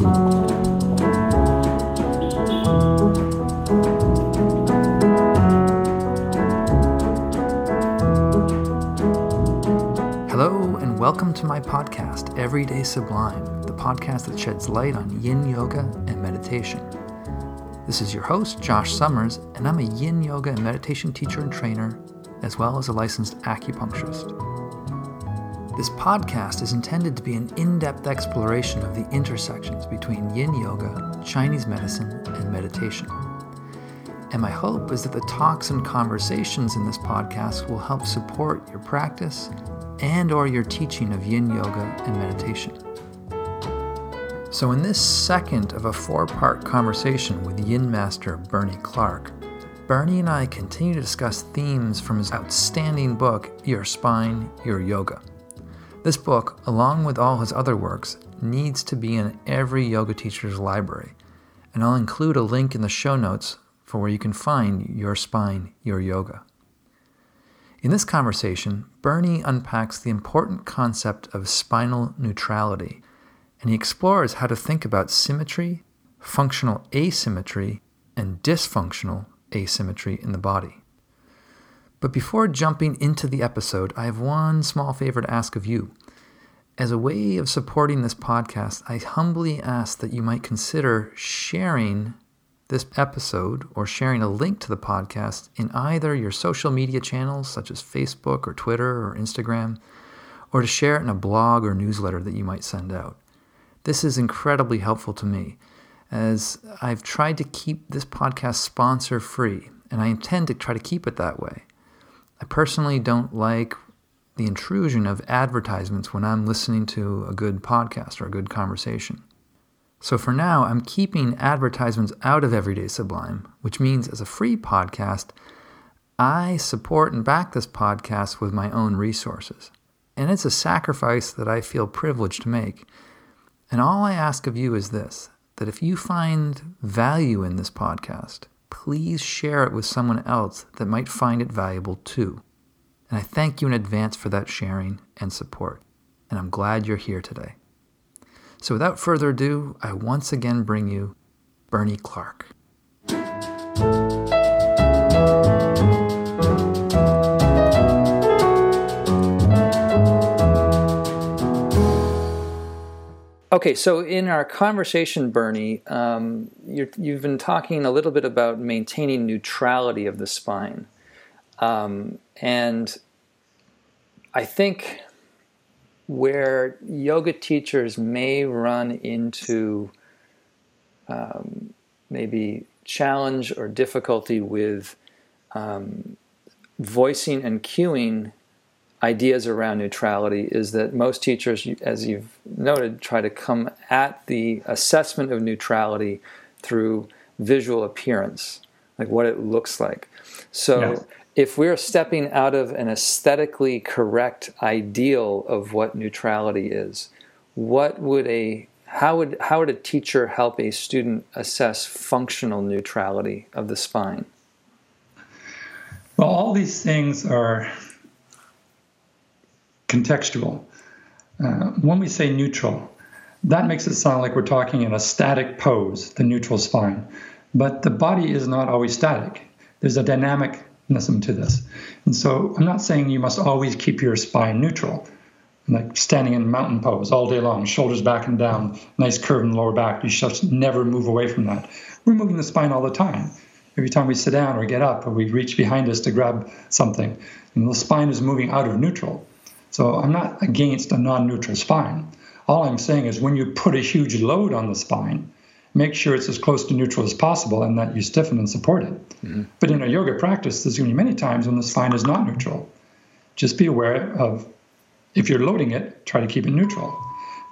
Hello, and welcome to my podcast, Everyday Sublime, the podcast that sheds light on yin yoga and meditation. This is your host, Josh Summers, and I'm a yin yoga and meditation teacher and trainer, as well as a licensed acupuncturist. This podcast is intended to be an in depth exploration of the intersections between yin yoga, Chinese medicine, and meditation. And my hope is that the talks and conversations in this podcast will help support your practice and or your teaching of yin yoga and meditation. So in this second of a four-part conversation with yin master Bernie Clark, Bernie and I continue to discuss themes from his outstanding book Your Spine, Your Yoga. This book, along with all his other works, needs to be in every yoga teacher's library, and I'll include a link in the show notes for where you can find Your Spine, Your Yoga. In this conversation, Bernie unpacks the important concept of spinal neutrality, and he explores how to think about symmetry, functional asymmetry, and dysfunctional asymmetry in the body. But before jumping into the episode, I have one small favor to ask of you. As a way of supporting this podcast, I humbly ask that you might consider sharing this episode or sharing a link to the podcast in either your social media channels, such as Facebook or Twitter or Instagram, or to share it in a blog or newsletter that you might send out. This is incredibly helpful to me, as I've tried to keep this podcast sponsor free, and I intend to try to keep it that way. I personally don't like the intrusion of advertisements when I'm listening to a good podcast or a good conversation. So for now, I'm keeping advertisements out of Everyday Sublime, which means as a free podcast, I support and back this podcast with my own resources. And it's a sacrifice that I feel privileged to make. And all I ask of you is this that if you find value in this podcast, please share it with someone else that might find it valuable too. And I thank you in advance for that sharing and support. And I'm glad you're here today. So without further ado, I once again bring you Bernie Clark. Okay, so in our conversation, Bernie, um, you have been talking a little bit about maintaining neutrality of the spine. Um, and I think where yoga teachers may run into um, maybe challenge or difficulty with um, voicing and cueing ideas around neutrality is that most teachers, as you've noted, try to come at the assessment of neutrality through visual appearance, like what it looks like. So yes if we're stepping out of an aesthetically correct ideal of what neutrality is, what would a how would how would a teacher help a student assess functional neutrality of the spine? Well, all these things are contextual. Uh, when we say neutral, that makes it sound like we're talking in a static pose, the neutral spine. But the body is not always static. There's a dynamic to this. And so I'm not saying you must always keep your spine neutral, like standing in mountain pose all day long, shoulders back and down, nice curve in the lower back. You should never move away from that. We're moving the spine all the time. Every time we sit down or get up or we reach behind us to grab something, and the spine is moving out of neutral. So I'm not against a non neutral spine. All I'm saying is when you put a huge load on the spine, make sure it's as close to neutral as possible and that you stiffen and support it. Mm-hmm. But in a yoga practice, there's going to be many times when the spine is not neutral. Just be aware of if you're loading it, try to keep it neutral.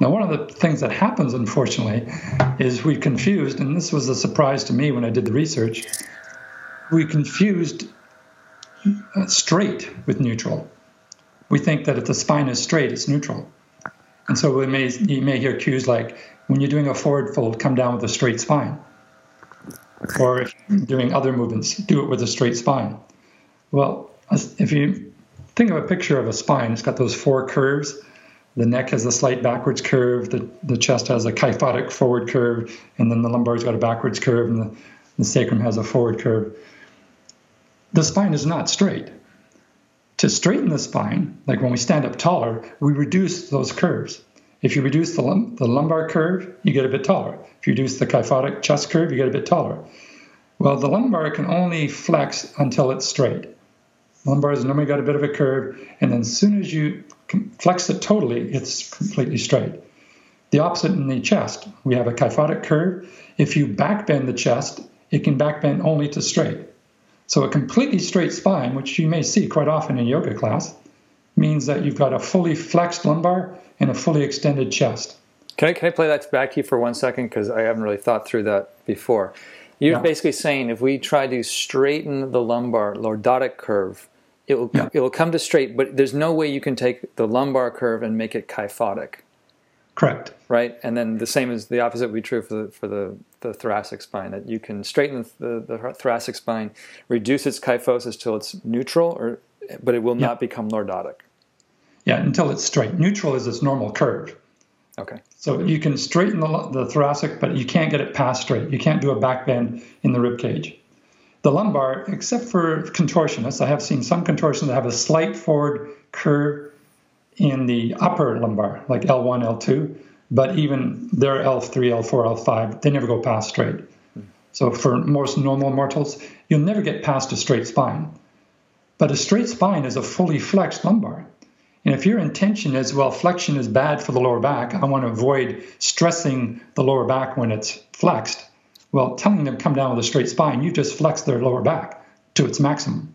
Now, one of the things that happens, unfortunately, is we confused, and this was a surprise to me when I did the research, we confused uh, straight with neutral. We think that if the spine is straight, it's neutral. And so we may, you may hear cues like when you're doing a forward fold, come down with a straight spine. Or if you're doing other movements, do it with a straight spine. Well, if you think of a picture of a spine, it's got those four curves The neck has a slight backwards curve. The, the chest has a kyphotic forward curve, and then the lumbar's got a backwards curve, and the, the sacrum has a forward curve. The spine is not straight. To straighten the spine, like when we stand up taller, we reduce those curves. If you reduce the, lum- the lumbar curve, you get a bit taller. If you reduce the kyphotic chest curve, you get a bit taller. Well, the lumbar can only flex until it's straight. Lumbar has normally got a bit of a curve, and then as soon as you flex it totally, it's completely straight. The opposite in the chest. We have a kyphotic curve. If you backbend the chest, it can backbend only to straight. So a completely straight spine, which you may see quite often in yoga class, means that you've got a fully flexed lumbar and a fully extended chest. Can I, can I play that back to you for one second? Because I haven't really thought through that before. You're yeah. basically saying if we try to straighten the lumbar lordotic curve, it will yeah. it will come to straight, but there's no way you can take the lumbar curve and make it kyphotic. Correct. Right, and then the same is the opposite would be true for the for the, the thoracic spine. That you can straighten the, the thoracic spine, reduce its kyphosis till it's neutral, or but it will yeah. not become lordotic. Yeah, until it's straight. Neutral is its normal curve. Okay. So you can straighten the, the thoracic, but you can't get it past straight. You can't do a back bend in the rib cage. The lumbar, except for contortionists, I have seen some contortionists that have a slight forward curve in the upper lumbar, like L1, L2, but even their L3, L4, L5, they never go past straight. So for most normal mortals, you'll never get past a straight spine. But a straight spine is a fully flexed lumbar. And if your intention is, well, flexion is bad for the lower back, I want to avoid stressing the lower back when it's flexed, well, telling them come down with a straight spine, you just flex their lower back to its maximum.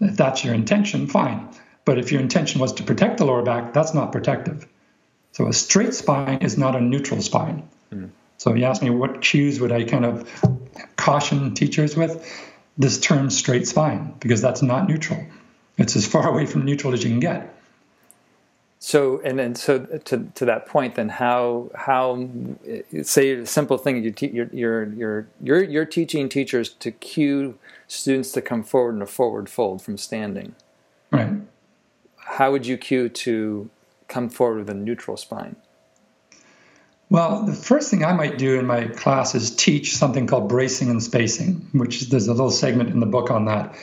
If that's your intention, fine. But if your intention was to protect the lower back, that's not protective. So a straight spine is not a neutral spine. Mm. So you asked me what cues would I kind of caution teachers with? This term straight spine, because that's not neutral. It's as far away from neutral as you can get. So and then so to to that point, then how how say a simple thing you te- you're, you're you're you're you're teaching teachers to cue students to come forward in a forward fold from standing. Right. How would you cue to come forward with a neutral spine? Well, the first thing I might do in my class is teach something called bracing and spacing, which is, there's a little segment in the book on that.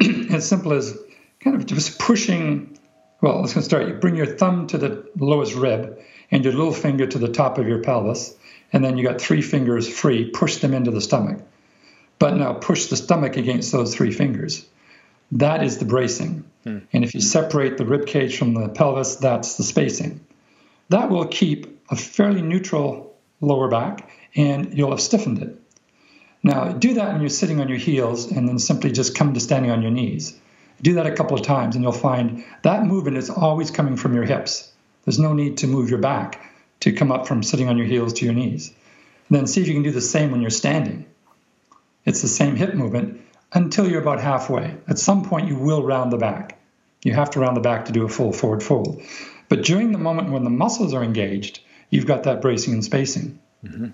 as simple as kind of just pushing. Well, let's start. You bring your thumb to the lowest rib and your little finger to the top of your pelvis, and then you got three fingers free. Push them into the stomach, but now push the stomach against those three fingers. That is the bracing. Hmm. And if you separate the rib cage from the pelvis, that's the spacing. That will keep a fairly neutral lower back, and you'll have stiffened it. Now, do that when you're sitting on your heels, and then simply just come to standing on your knees. Do that a couple of times, and you'll find that movement is always coming from your hips. There's no need to move your back to come up from sitting on your heels to your knees. And then see if you can do the same when you're standing. It's the same hip movement until you're about halfway. At some point, you will round the back. You have to round the back to do a full forward fold. But during the moment when the muscles are engaged, you've got that bracing and spacing. Mm-hmm.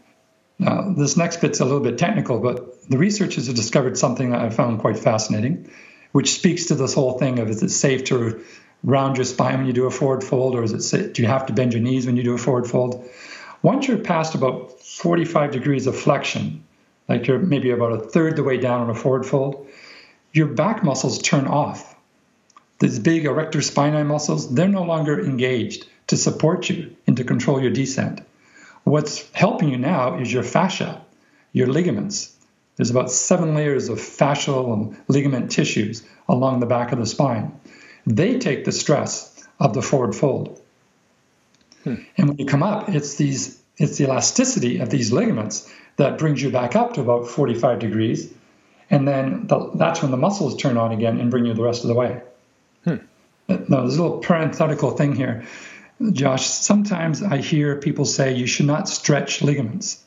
Now, this next bit's a little bit technical, but the researchers have discovered something that I found quite fascinating which speaks to this whole thing of is it safe to round your spine when you do a forward fold, or is it safe, do you have to bend your knees when you do a forward fold? Once you're past about 45 degrees of flexion, like you're maybe about a third the way down on a forward fold, your back muscles turn off. These big erector spinae muscles, they're no longer engaged to support you and to control your descent. What's helping you now is your fascia, your ligaments, there's about seven layers of fascial and ligament tissues along the back of the spine. They take the stress of the forward fold. Hmm. And when you come up, it's these it's the elasticity of these ligaments that brings you back up to about 45 degrees. And then the, that's when the muscles turn on again and bring you the rest of the way. Hmm. Now, there's a little parenthetical thing here. Josh, sometimes I hear people say you should not stretch ligaments.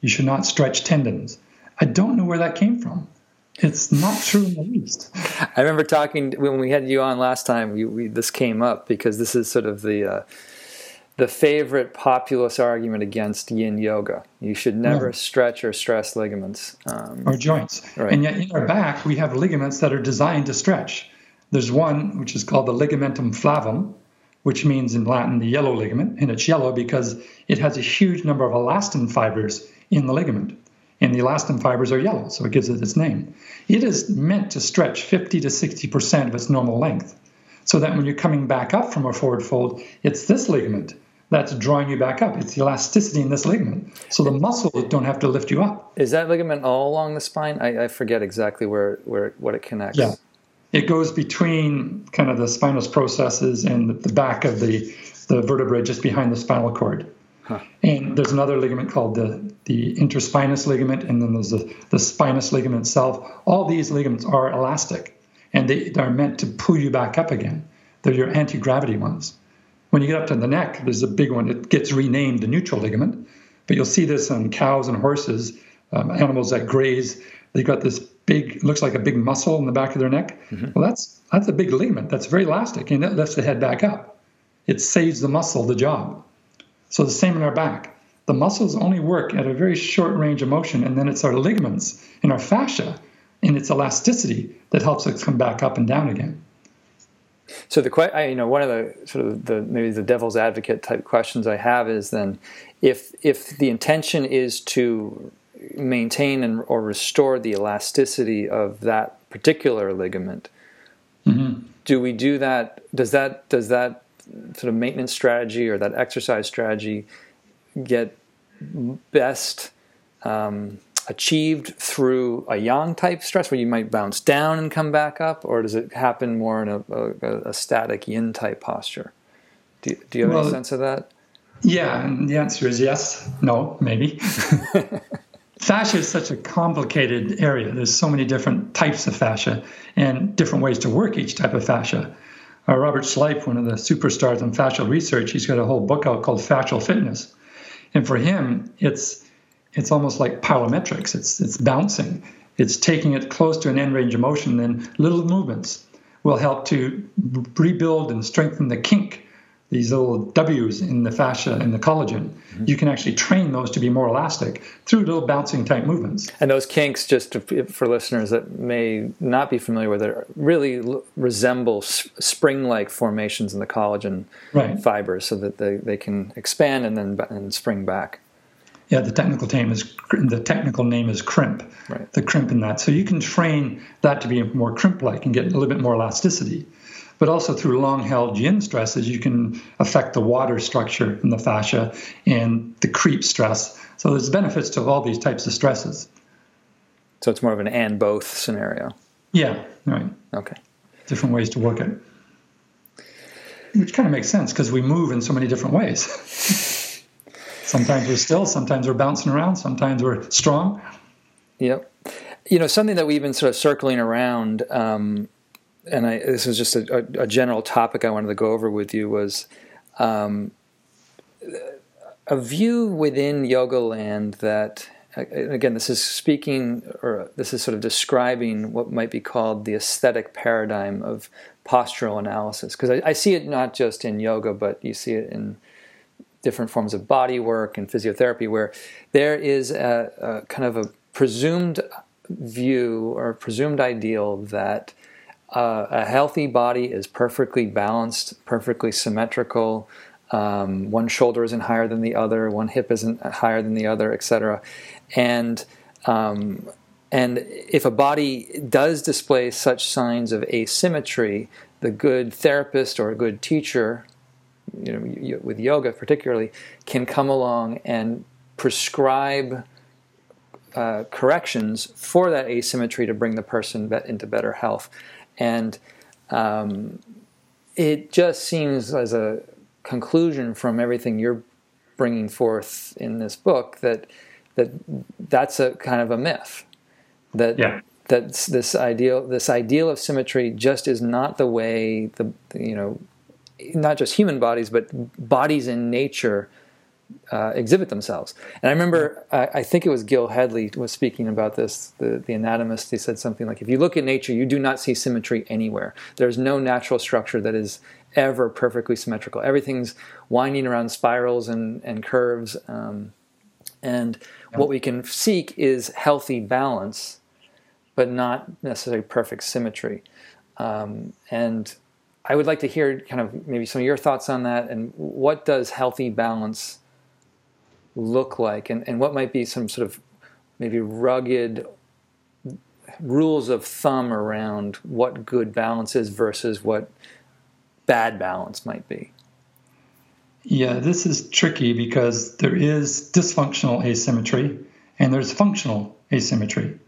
You should not stretch tendons. I don't know where that came from. It's not true in the least. I remember talking when we had you on last time. We, we, this came up because this is sort of the uh, the favorite populist argument against Yin yoga. You should never yeah. stretch or stress ligaments um, or joints. Right. And yet, in our back, we have ligaments that are designed to stretch. There's one which is called the ligamentum flavum, which means in Latin the yellow ligament, and it's yellow because it has a huge number of elastin fibers in the ligament. And the elastin fibers are yellow, so it gives it its name. It is meant to stretch 50 to 60% of its normal length, so that when you're coming back up from a forward fold, it's this ligament that's drawing you back up. It's the elasticity in this ligament. So the muscles don't have to lift you up. Is that ligament all along the spine? I, I forget exactly where, where what it connects. Yeah. It goes between kind of the spinous processes and the back of the, the vertebrae just behind the spinal cord. Huh. And there's another ligament called the, the interspinous ligament, and then there's the, the spinous ligament itself. All these ligaments are elastic, and they are meant to pull you back up again. They're your anti gravity ones. When you get up to the neck, there's a big one. It gets renamed the nuchal ligament, but you'll see this on cows and horses, um, animals that graze. They've got this big, looks like a big muscle in the back of their neck. Mm-hmm. Well, that's that's a big ligament. That's very elastic, and it lifts the head back up. It saves the muscle the job. So the same in our back. The muscles only work at a very short range of motion, and then it's our ligaments and our fascia and its elasticity that helps us come back up and down again. So the I, you know one of the sort of the maybe the devil's advocate type questions I have is then if if the intention is to maintain and or restore the elasticity of that particular ligament, mm-hmm. do we do that? Does that does that sort of maintenance strategy or that exercise strategy get best um, achieved through a yang type stress where you might bounce down and come back up, or does it happen more in a, a, a static yin type posture? Do, do you have well, any sense of that? Yeah, and the answer is yes, no, maybe. fascia is such a complicated area. There's so many different types of fascia and different ways to work each type of fascia uh, Robert Schleip, one of the superstars in fascial research, he's got a whole book out called Fascial Fitness. And for him, it's it's almost like plyometrics. It's it's bouncing. It's taking it close to an end range of motion, then little movements will help to rebuild and strengthen the kink these little W's in the fascia and the collagen, mm-hmm. you can actually train those to be more elastic through little bouncing type movements. And those kinks, just to, for listeners that may not be familiar with it, really resemble spring like formations in the collagen right. fibers so that they, they can expand and then and spring back. Yeah, the technical name is the technical name is crimp. Right. The crimp in that, so you can train that to be more crimp-like and get a little bit more elasticity but also through long held yin stresses, you can affect the water structure in the fascia and the creep stress. So there's benefits to all these types of stresses. So it's more of an and both scenario. Yeah, right. Okay. Different ways to work it. Which kind of makes sense because we move in so many different ways. sometimes we're still, sometimes we're bouncing around, sometimes we're strong. Yep. You know, something that we've been sort of circling around um, and I, this was just a, a, general topic I wanted to go over with you was um, a view within yoga land that again this is speaking or this is sort of describing what might be called the aesthetic paradigm of postural analysis because I, I, see it not just in yoga but you see it in different forms of body work and physiotherapy where there is a, a kind of a presumed view or presumed ideal that uh, a healthy body is perfectly balanced, perfectly symmetrical. Um, one shoulder isn't higher than the other, one hip isn't higher than the other, etc. And um, and if a body does display such signs of asymmetry, the good therapist or a good teacher, you know, with yoga particularly, can come along and prescribe uh, corrections for that asymmetry to bring the person into better health. And um, it just seems as a conclusion from everything you're bringing forth in this book that that that's a kind of a myth that yeah. that this ideal this ideal of symmetry just is not the way the you know not just human bodies but bodies in nature uh, exhibit themselves. And I remember, I, I, think it was Gil Hedley was speaking about this, the, the anatomist. He said something like, if you look at nature, you do not see symmetry anywhere. There's no natural structure that is ever perfectly symmetrical. Everything's winding around spirals and, and curves. Um, and what we can seek is healthy balance, but not necessarily perfect symmetry. Um, and I would like to hear kind of maybe some of your thoughts on that and what does healthy balance look like and, and what might be some sort of maybe rugged rules of thumb around what good balance is versus what bad balance might be. Yeah, this is tricky because there is dysfunctional asymmetry and there's functional asymmetry.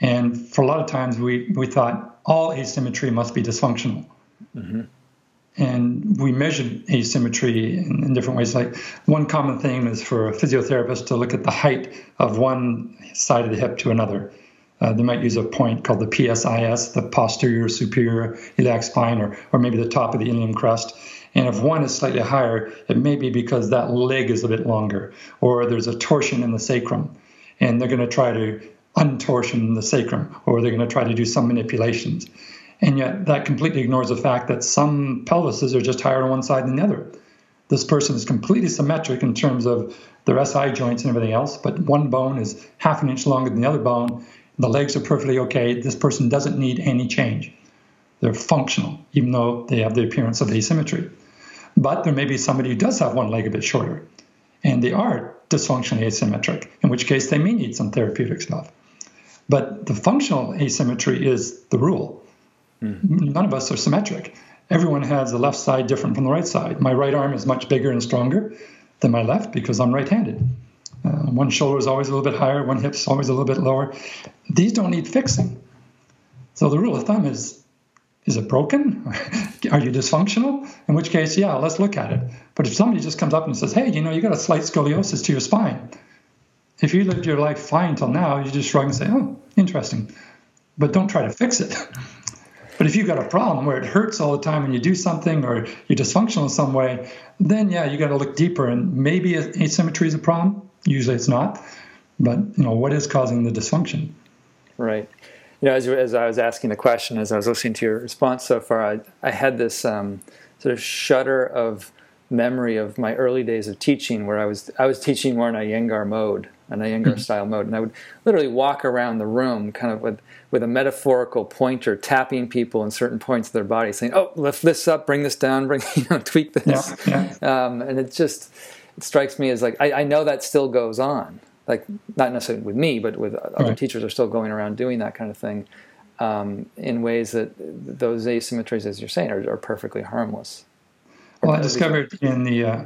And for a lot of times we, we thought all asymmetry must be dysfunctional. Mm-hmm. And we measured asymmetry in, in, different ways. Like one common thing is for a physiotherapist to look at the height of one side of the hip to another. Uh, they might use a point called the PSIS, the posterior superior iliac spine, or, or maybe the top of the ilium crest. And if one is slightly higher, it may be because that leg is a bit longer, or there's a torsion in the sacrum. And they're going to try to untorsion the sacrum, or they're going to try to do some manipulations. And yet, that completely ignores the fact that some pelvises are just higher on one side than the other. This person is completely symmetric in terms of their SI joints and everything else, but one bone is half an inch longer than the other bone. The legs are perfectly okay. This person doesn't need any change. They're functional, even though they have the appearance of asymmetry. But there may be somebody who does have one leg a bit shorter, and they are dysfunctionally asymmetric, in which case they may need some therapeutic stuff. But the functional asymmetry is the rule. Mm. None of us are symmetric. Everyone has the left side different from the right side. My right arm is much bigger and stronger than my left because I'm right handed. Uh, one shoulder is always a little bit higher, one hip's always a little bit lower. These don't need fixing. So the rule of thumb is is it broken? Are you dysfunctional? In which case, yeah, let's look at it. But if somebody just comes up and says, hey, you know, you got a slight scoliosis to your spine, if you lived your life fine till now, you just shrug and say, oh, interesting. But don't try to fix it. But if you've got a problem where it hurts all the time when you do something or you're dysfunctional in some way, then yeah, you got to look deeper. And maybe asymmetry is a problem. Usually it's not. But you know, what is causing the dysfunction? Right. You know, as, as I was asking the question, as I was listening to your response so far, I, I had this um, sort of shudder of memory of my early days of teaching, where I was I was teaching more in a Iyengar mode, an Iyengar mm-hmm. style mode, and I would literally walk around the room, kind of with with a metaphorical pointer, tapping people in certain points of their body, saying, "Oh, lift this up, bring this down, bring you know, tweak this," yeah, yeah. Um, and it just it strikes me as like I, I, know that still goes on, like not necessarily with me, but with other right. teachers are still going around doing that kind of thing. Um, in ways that those asymmetries, as you're saying, are, are perfectly harmless. Well, I discovered in the uh,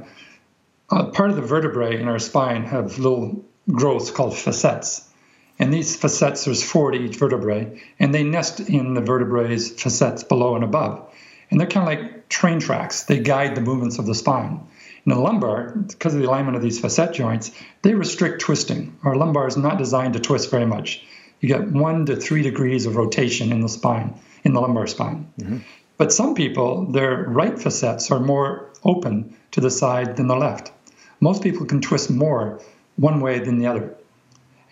uh, part of the vertebrae in our spine have little growths called facets. And these facets, there's four to each vertebrae, and they nest in the vertebrae's facets below and above. And they're kind of like train tracks. They guide the movements of the spine. In the lumbar, because of the alignment of these facet joints, they restrict twisting. Our lumbar is not designed to twist very much. You get one to three degrees of rotation in the spine, in the lumbar spine. Mm-hmm. But some people, their right facets are more open to the side than the left. Most people can twist more one way than the other.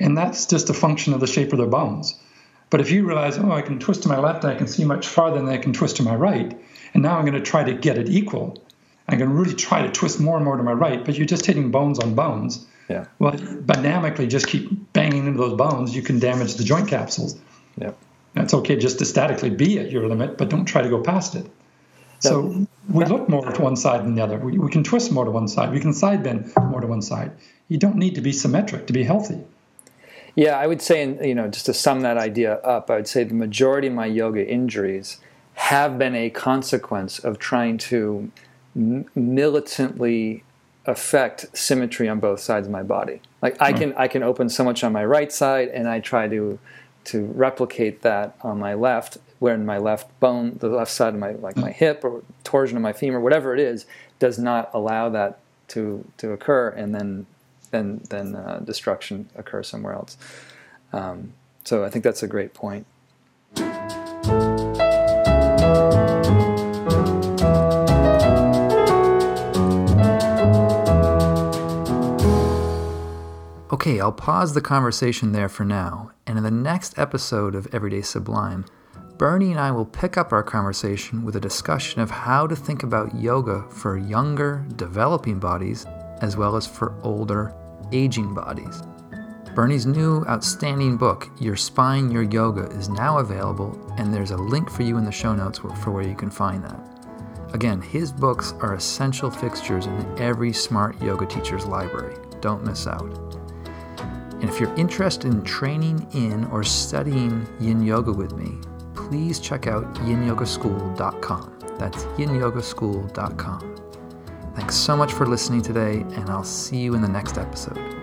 And that's just a function of the shape of their bones. But if you realize, oh, I can twist to my left, I can see much farther than I can twist to my right, and now I'm going to try to get it equal. I'm going to really try to twist more and more to my right, but you're just hitting bones on bones. Yeah. Well, dynamically, just keep banging into those bones, you can damage the joint capsules. Yeah. It's okay just to statically be at your limit, but don't try to go past it. So we look more to one side than the other. We, we can twist more to one side. We can side bend more to one side. You don't need to be symmetric to be healthy. Yeah, I would say, you know, just to sum that idea up, I would say the majority of my yoga injuries have been a consequence of trying to m- militantly affect symmetry on both sides of my body. Like I hmm. can I can open so much on my right side, and I try to to replicate that on my left, where in my left bone, the left side of my like my hip or torsion of my femur, whatever it is, does not allow that to to occur, and then then then uh, destruction occurs somewhere else. Um, so I think that's a great point. Okay, I'll pause the conversation there for now, and in the next episode of Everyday Sublime, Bernie and I will pick up our conversation with a discussion of how to think about yoga for younger, developing bodies as well as for older, aging bodies. Bernie's new outstanding book, Your Spine, Your Yoga, is now available, and there's a link for you in the show notes for where you can find that. Again, his books are essential fixtures in every smart yoga teacher's library. Don't miss out. And if you're interested in training in or studying yin yoga with me, please check out yinyogaschool.com. That's yinyogaschool.com. Thanks so much for listening today, and I'll see you in the next episode.